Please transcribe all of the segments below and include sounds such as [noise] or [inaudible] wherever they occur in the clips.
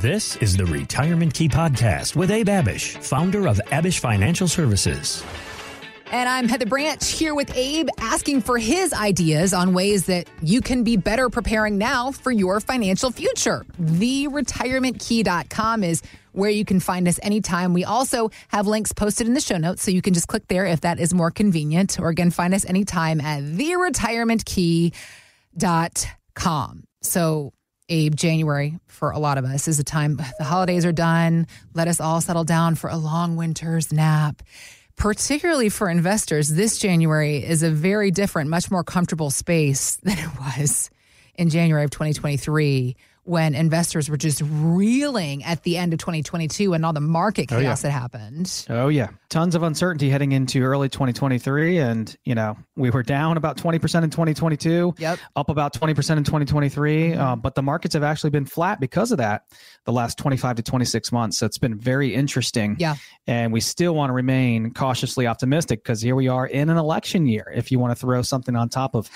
This is the Retirement Key Podcast with Abe Abich, founder of Abich Financial Services. And I'm Heather Branch here with Abe asking for his ideas on ways that you can be better preparing now for your financial future. TheRetirementKey.com is where you can find us anytime. We also have links posted in the show notes, so you can just click there if that is more convenient. Or again, find us anytime at TheRetirementKey.com. So Abe, January for a lot of us is a time the holidays are done. Let us all settle down for a long winter's nap particularly for investors, this January is a very different, much more comfortable space [laughs] than it was in January of 2023 when investors were just reeling at the end of 2022 and all the market chaos oh, yeah. that happened. Oh yeah, tons of uncertainty heading into early 2023 and, you know, we were down about 20% in 2022, yep. up about 20% in 2023, mm-hmm. uh, but the markets have actually been flat because of that the last 25 to 26 months. So it's been very interesting. Yeah. And we still want to remain cautiously optimistic because here we are in an election year. If you want to throw something on top of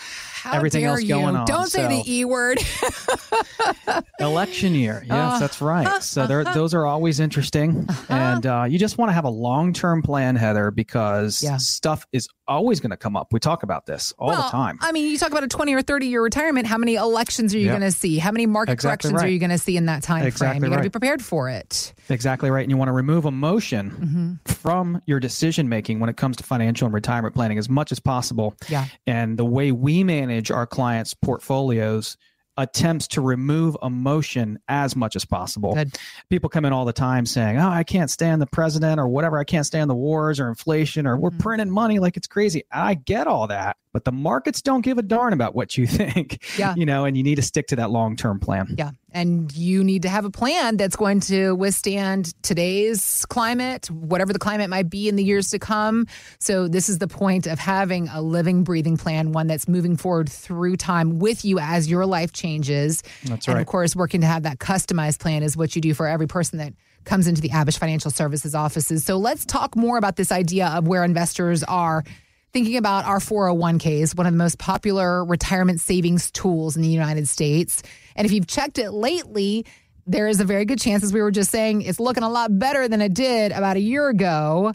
How everything else you? going on. Don't say the E word. [laughs] election year. [laughs] Yes, uh, that's right. So those are always interesting. Uh-huh. And uh, you just want to have a long term plan, Heather, because yeah. stuff is always going to come up. We talk about this all well, the time. I mean, you talk about a 20 or 30 year retirement. How many elections are you yep. going to see? How many market exactly corrections right. are you going to see in that time exactly frame? You got to right. be prepared for it. Exactly right. And you want to remove emotion mm-hmm. from your decision making when it comes to financial and retirement planning as much as possible. Yeah. And the way we manage our clients' portfolios attempts to remove emotion as much as possible. Good. People come in all the time saying, "Oh, I can't stand the president or whatever. I can't stand the wars or inflation or we're mm-hmm. printing money like it's crazy." I get all that but the markets don't give a darn about what you [laughs] think. Yeah. You know, and you need to stick to that long term plan. Yeah. And you need to have a plan that's going to withstand today's climate, whatever the climate might be in the years to come. So, this is the point of having a living, breathing plan, one that's moving forward through time with you as your life changes. That's right. And of course, working to have that customized plan is what you do for every person that comes into the Abich Financial Services offices. So, let's talk more about this idea of where investors are thinking about our 401ks, one of the most popular retirement savings tools in the United States. And if you've checked it lately, there is a very good chance, as we were just saying, it's looking a lot better than it did about a year ago.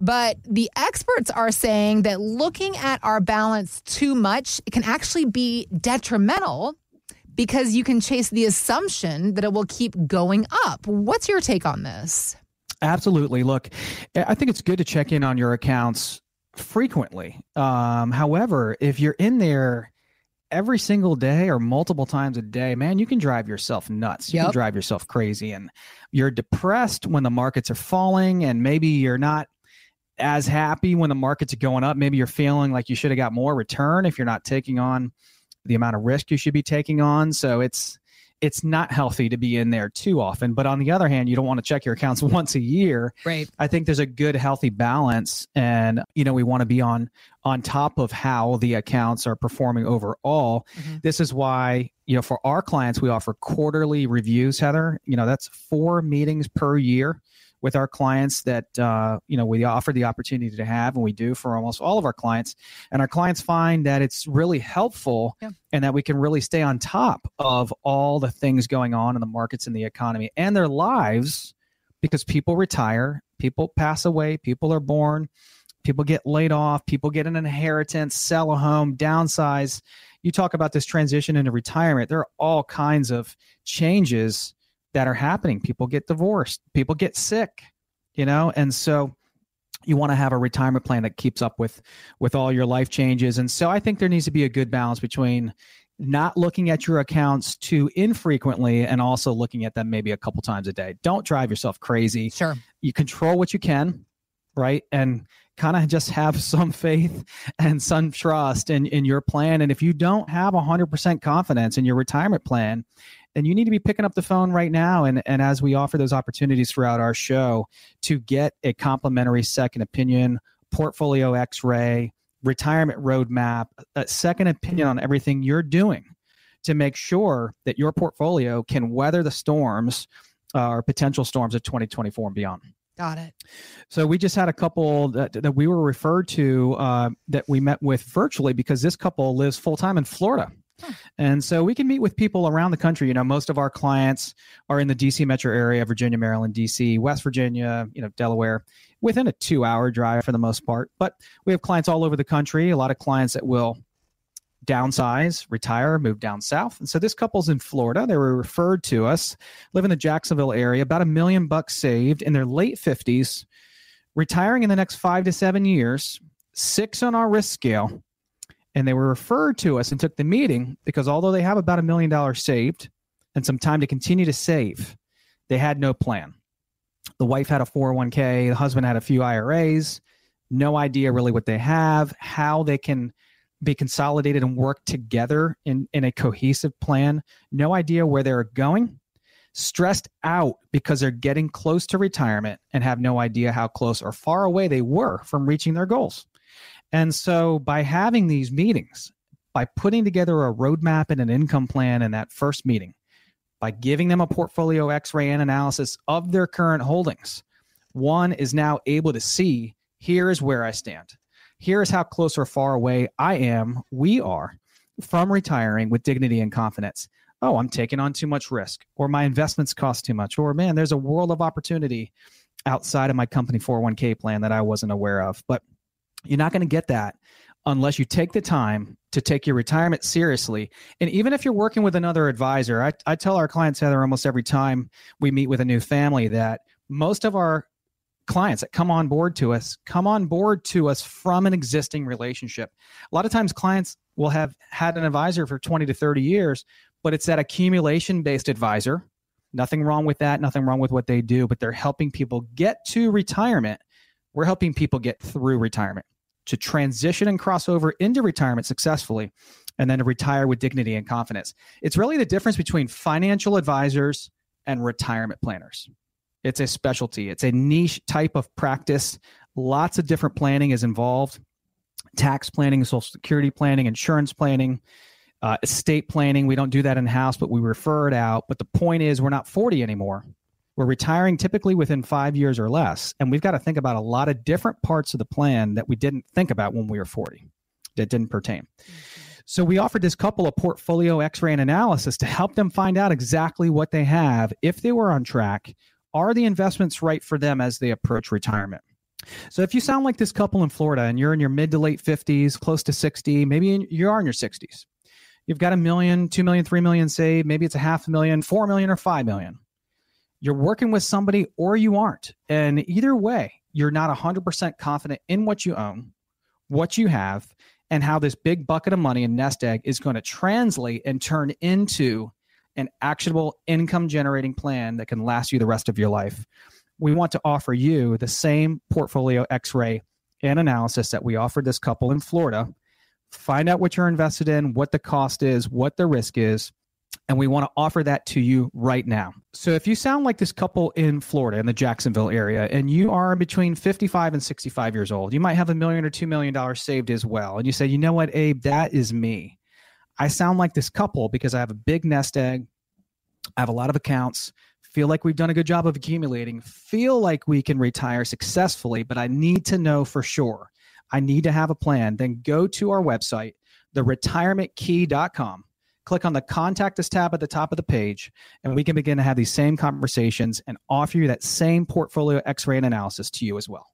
But the experts are saying that looking at our balance too much can actually be detrimental because you can chase the assumption that it will keep going up. What's your take on this? Absolutely. Look, I think it's good to check in on your accounts frequently. Um, however, if you're in there every single day or multiple times a day, man, you can drive yourself nuts. You yep. can drive yourself crazy. And you're depressed when the markets are falling, and maybe you're not as happy when the markets are going up. Maybe you're feeling like you should have got more return if you're not taking on the amount of risk you should be taking on. So it's it's not healthy to be in there too often. But on the other hand, you don't want to check your accounts [laughs] once a year. Right. I think there's a good healthy balance and you know we want to be on on top of how the accounts are performing overall. Mm-hmm. This is why, you know, for our clients we offer quarterly reviews, Heather. You know, that's 4 meetings per year with our clients that uh, you know we offer the opportunity to have and we do for almost all of our clients and our clients find that it's really helpful yeah. and that we can really stay on top of all the things going on in the markets and the economy and their lives because people retire people pass away people are born people get laid off people get an inheritance sell a home downsize you talk about this transition into retirement there are all kinds of changes that are happening. People get divorced, people get sick, you know, and so you want to have a retirement plan that keeps up with with all your life changes. And so I think there needs to be a good balance between not looking at your accounts too infrequently and also looking at them maybe a couple times a day. Don't drive yourself crazy. Sure. You control what you can, right? And kind of just have [laughs] some faith and some trust in, in your plan. And if you don't have 100% confidence in your retirement plan, then you need to be picking up the phone right now. And, and as we offer those opportunities throughout our show to get a complimentary second opinion, portfolio x ray, retirement roadmap, a second opinion on everything you're doing to make sure that your portfolio can weather the storms uh, or potential storms of 2024 and beyond. Got it. So we just had a couple that, that we were referred to uh, that we met with virtually because this couple lives full time in Florida And so we can meet with people around the country. You know, most of our clients are in the DC metro area, Virginia, Maryland, DC, West Virginia, you know, Delaware, within a two hour drive for the most part. But we have clients all over the country, a lot of clients that will downsize, retire, move down south. And so this couple's in Florida. They were referred to us, live in the Jacksonville area, about a million bucks saved in their late 50s, retiring in the next five to seven years, six on our risk scale. And they were referred to us and took the meeting because although they have about a million dollars saved and some time to continue to save, they had no plan. The wife had a 401k, the husband had a few IRAs, no idea really what they have, how they can be consolidated and work together in, in a cohesive plan. No idea where they're going. Stressed out because they're getting close to retirement and have no idea how close or far away they were from reaching their goals. And so, by having these meetings, by putting together a roadmap and an income plan in that first meeting, by giving them a portfolio x ray and analysis of their current holdings, one is now able to see here is where I stand here's how close or far away I am, we are from retiring with dignity and confidence. Oh, I'm taking on too much risk, or my investments cost too much, or man, there's a world of opportunity outside of my company 401k plan that I wasn't aware of. But you're not going to get that unless you take the time to take your retirement seriously. And even if you're working with another advisor, I, I tell our clients, Heather, almost every time we meet with a new family that most of our clients that come on board to us come on board to us from an existing relationship. A lot of times clients will have had an advisor for 20 to 30 years, but it's that accumulation based advisor. Nothing wrong with that, nothing wrong with what they do, but they're helping people get to retirement. We're helping people get through retirement to transition and cross over into retirement successfully and then to retire with dignity and confidence. It's really the difference between financial advisors and retirement planners. It's a specialty, it's a niche type of practice. Lots of different planning is involved tax planning, social security planning, insurance planning, uh, estate planning. We don't do that in house, but we refer it out. But the point is, we're not 40 anymore. We're retiring typically within five years or less. And we've got to think about a lot of different parts of the plan that we didn't think about when we were 40 that didn't pertain. Mm-hmm. So we offered this couple a portfolio x-ray and analysis to help them find out exactly what they have if they were on track are the investments right for them as they approach retirement? So if you sound like this couple in Florida and you're in your mid to late 50s, close to 60, maybe you are in your 60s. You've got a million, two million, three million saved. Maybe it's a half a million, four million, or five million. You're working with somebody or you aren't. And either way, you're not 100% confident in what you own, what you have, and how this big bucket of money and nest egg is going to translate and turn into an actionable income generating plan that can last you the rest of your life. We want to offer you the same portfolio x ray and analysis that we offered this couple in Florida. Find out what you're invested in, what the cost is, what the risk is, and we want to offer that to you right now. So if you sound like this couple in Florida in the Jacksonville area and you are between 55 and 65 years old, you might have a million or 2 million dollars saved as well. And you say, "You know what, Abe, that is me." I sound like this couple because I have a big nest egg. I have a lot of accounts. Feel like we've done a good job of accumulating. Feel like we can retire successfully, but I need to know for sure. I need to have a plan. Then go to our website, theretirementkey.com. Click on the contact us tab at the top of the page, and we can begin to have these same conversations and offer you that same portfolio x ray and analysis to you as well.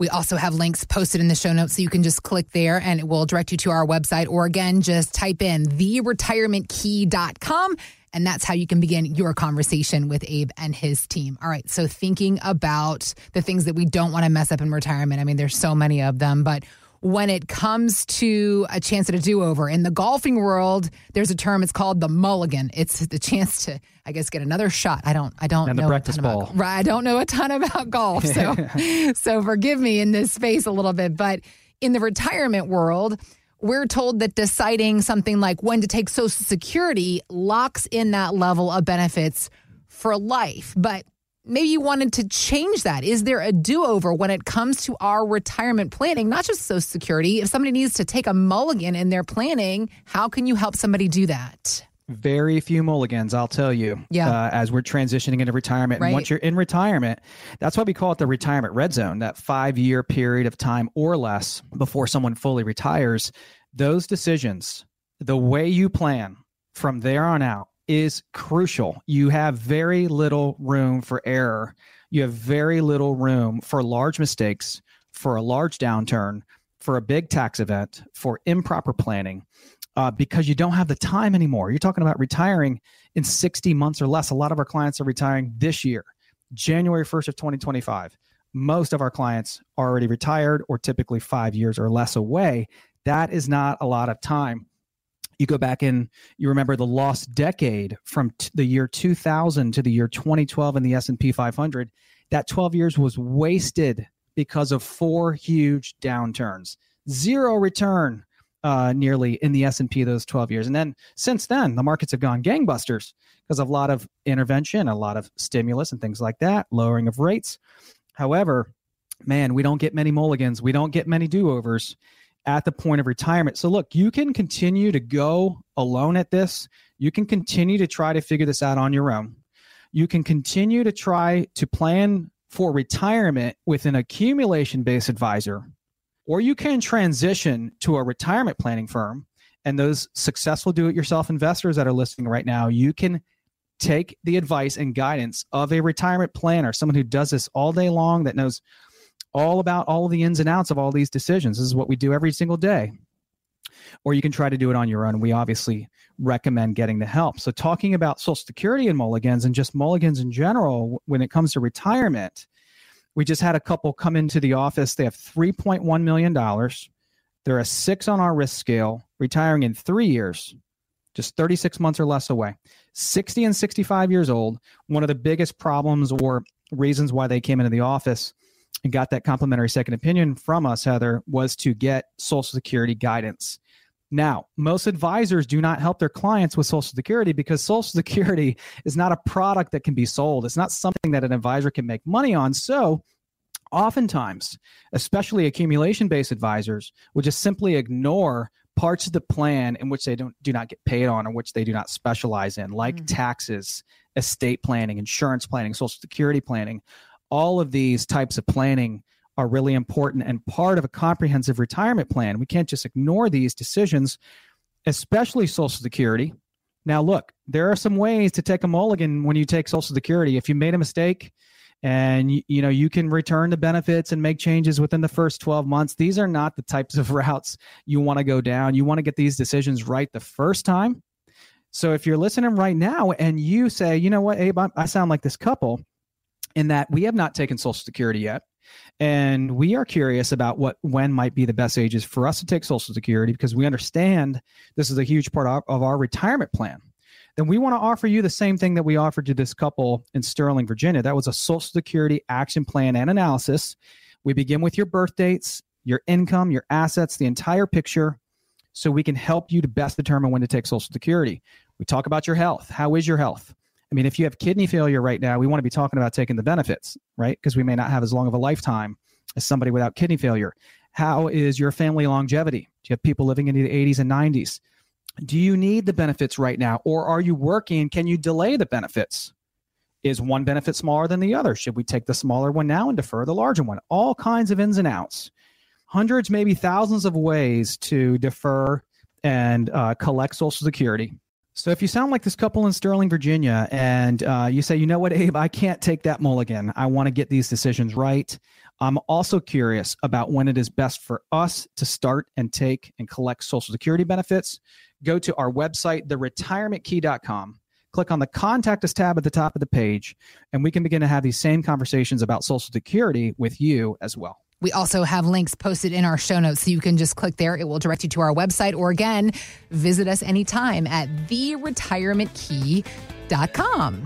We also have links posted in the show notes so you can just click there and it will direct you to our website. Or again, just type in theretirementkey.com and that's how you can begin your conversation with Abe and his team. All right. So, thinking about the things that we don't want to mess up in retirement, I mean, there's so many of them, but when it comes to a chance at a do over. In the golfing world, there's a term, it's called the mulligan. It's the chance to, I guess, get another shot. I don't, I don't and know. The breakfast ball. About, right. I don't know a ton about golf. So, [laughs] so forgive me in this space a little bit. But in the retirement world, we're told that deciding something like when to take Social Security locks in that level of benefits for life. But maybe you wanted to change that. Is there a do over when it comes to our retirement planning, not just Social Security? If somebody needs to take a mulligan in their planning, how can you help somebody do that? Very few mulligans, I'll tell you. Yeah. Uh, as we're transitioning into retirement, right. and once you're in retirement, that's why we call it the retirement red zone. That five year period of time or less before someone fully retires. Those decisions, the way you plan, from there on out is crucial. You have very little room for error. You have very little room for large mistakes, for a large downturn, for a big tax event, for improper planning, uh, because you don't have the time anymore. You're talking about retiring in 60 months or less. A lot of our clients are retiring this year, January 1st of 2025. Most of our clients are already retired or typically five years or less away. That is not a lot of time. You go back in, you remember the lost decade from t- the year 2000 to the year 2012 in the S&P 500. That 12 years was wasted because of four huge downturns. Zero return uh, nearly in the S&P those 12 years. And then since then, the markets have gone gangbusters because of a lot of intervention, a lot of stimulus and things like that, lowering of rates. However, man, we don't get many mulligans. We don't get many do-overs at the point of retirement. So look, you can continue to go alone at this. You can continue to try to figure this out on your own. You can continue to try to plan for retirement with an accumulation based advisor, or you can transition to a retirement planning firm. And those successful do it yourself investors that are listening right now, you can take the advice and guidance of a retirement planner, someone who does this all day long, that knows all about all the ins and outs of all these decisions. This is what we do every single day. Or you can try to do it on your own. We obviously recommend getting the help. So, talking about Social Security and mulligans and just mulligans in general, when it comes to retirement, we just had a couple come into the office. They have $3.1 million. They're a six on our risk scale, retiring in three years, just 36 months or less away. 60 and 65 years old. One of the biggest problems or reasons why they came into the office and got that complimentary second opinion from us, Heather, was to get Social Security guidance. Now, most advisors do not help their clients with Social Security because Social [laughs] Security is not a product that can be sold. It's not something that an advisor can make money on. So, oftentimes, especially accumulation based advisors, will just simply ignore parts of the plan in which they don't do not get paid on or which they do not specialize in, like mm-hmm. taxes, estate planning, insurance planning, Social Security planning. All of these types of planning are really important and part of a comprehensive retirement plan. We can't just ignore these decisions, especially Social Security. Now, look, there are some ways to take a mulligan when you take Social Security. If you made a mistake and you, know you can return the benefits and make changes within the first 12 months, these are not the types of [laughs] routes you want to go down. You want to get these decisions right the first time. So if you're listening right now and you say, you know what, Abe, I sound like this couple in that we have not taken Social Security yet. And we are curious about what when might be the best ages for us to take social security because we understand this is a huge part of, of our retirement plan. Then we want to offer you the same thing that we offered to this couple in sterling virginia. That was a social security action plan and analysis. We begin with your birth dates your income your assets the entire picture so we can help you to best determine when to take social security. We talk about your health. How is your health I mean, if you have kidney failure right now, we want to be talking about taking the benefits, right? Because we may not have as long of a lifetime as somebody without kidney failure. How is your family longevity? Do you have people living into the 80s and 90s? Do you need the benefits right now? Or are you working? Can you delay the benefits? Is one benefit smaller than the other? Should we take the smaller one now and defer the larger one? All kinds of ins and outs. Hundreds, maybe thousands of ways to defer and uh, collect Social Security so if you sound like this couple in Sterling, Virginia, and uh, you say, you know what, Abe, I can't take that mulligan. I want to get these decisions right. I'm also curious about when it is best for us to start and take and collect Social Security benefits. Go to our website, theretirementkey.com. Click on the Contact Us tab at the top of the page, and we can begin to have these same conversations about Social Security with you as well. We also have links posted in our show notes, so you can just click there. It will direct you to our website, or again, visit us anytime at theretirementkey.com.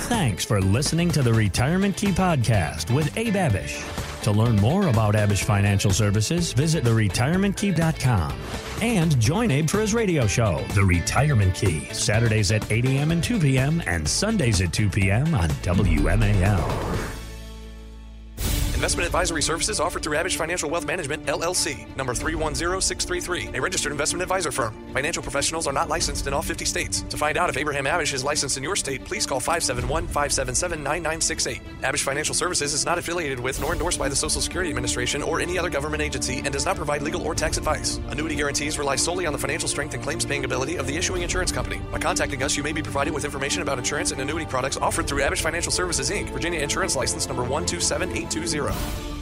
Thanks for listening to the Retirement Key Podcast with Abe Abich. To learn more about Abich Financial Services, visit theretirementkey.com and join Abe for his radio show, The Retirement Key, Saturdays at 8 a.m. and 2 p.m. and Sundays at 2 p.m. on WMAL. Investment advisory services offered through Abich Financial Wealth Management, LLC, number 310633, a registered investment advisor firm. Financial professionals are not licensed in all 50 states. To find out if Abraham Abich is licensed in your state, please call 571 577 9968. Abich Financial Services is not affiliated with nor endorsed by the Social Security Administration or any other government agency and does not provide legal or tax advice. Annuity guarantees rely solely on the financial strength and claims paying ability of the issuing insurance company. By contacting us, you may be provided with information about insurance and annuity products offered through Abich Financial Services Inc., Virginia Insurance License number 127820 tomorrow.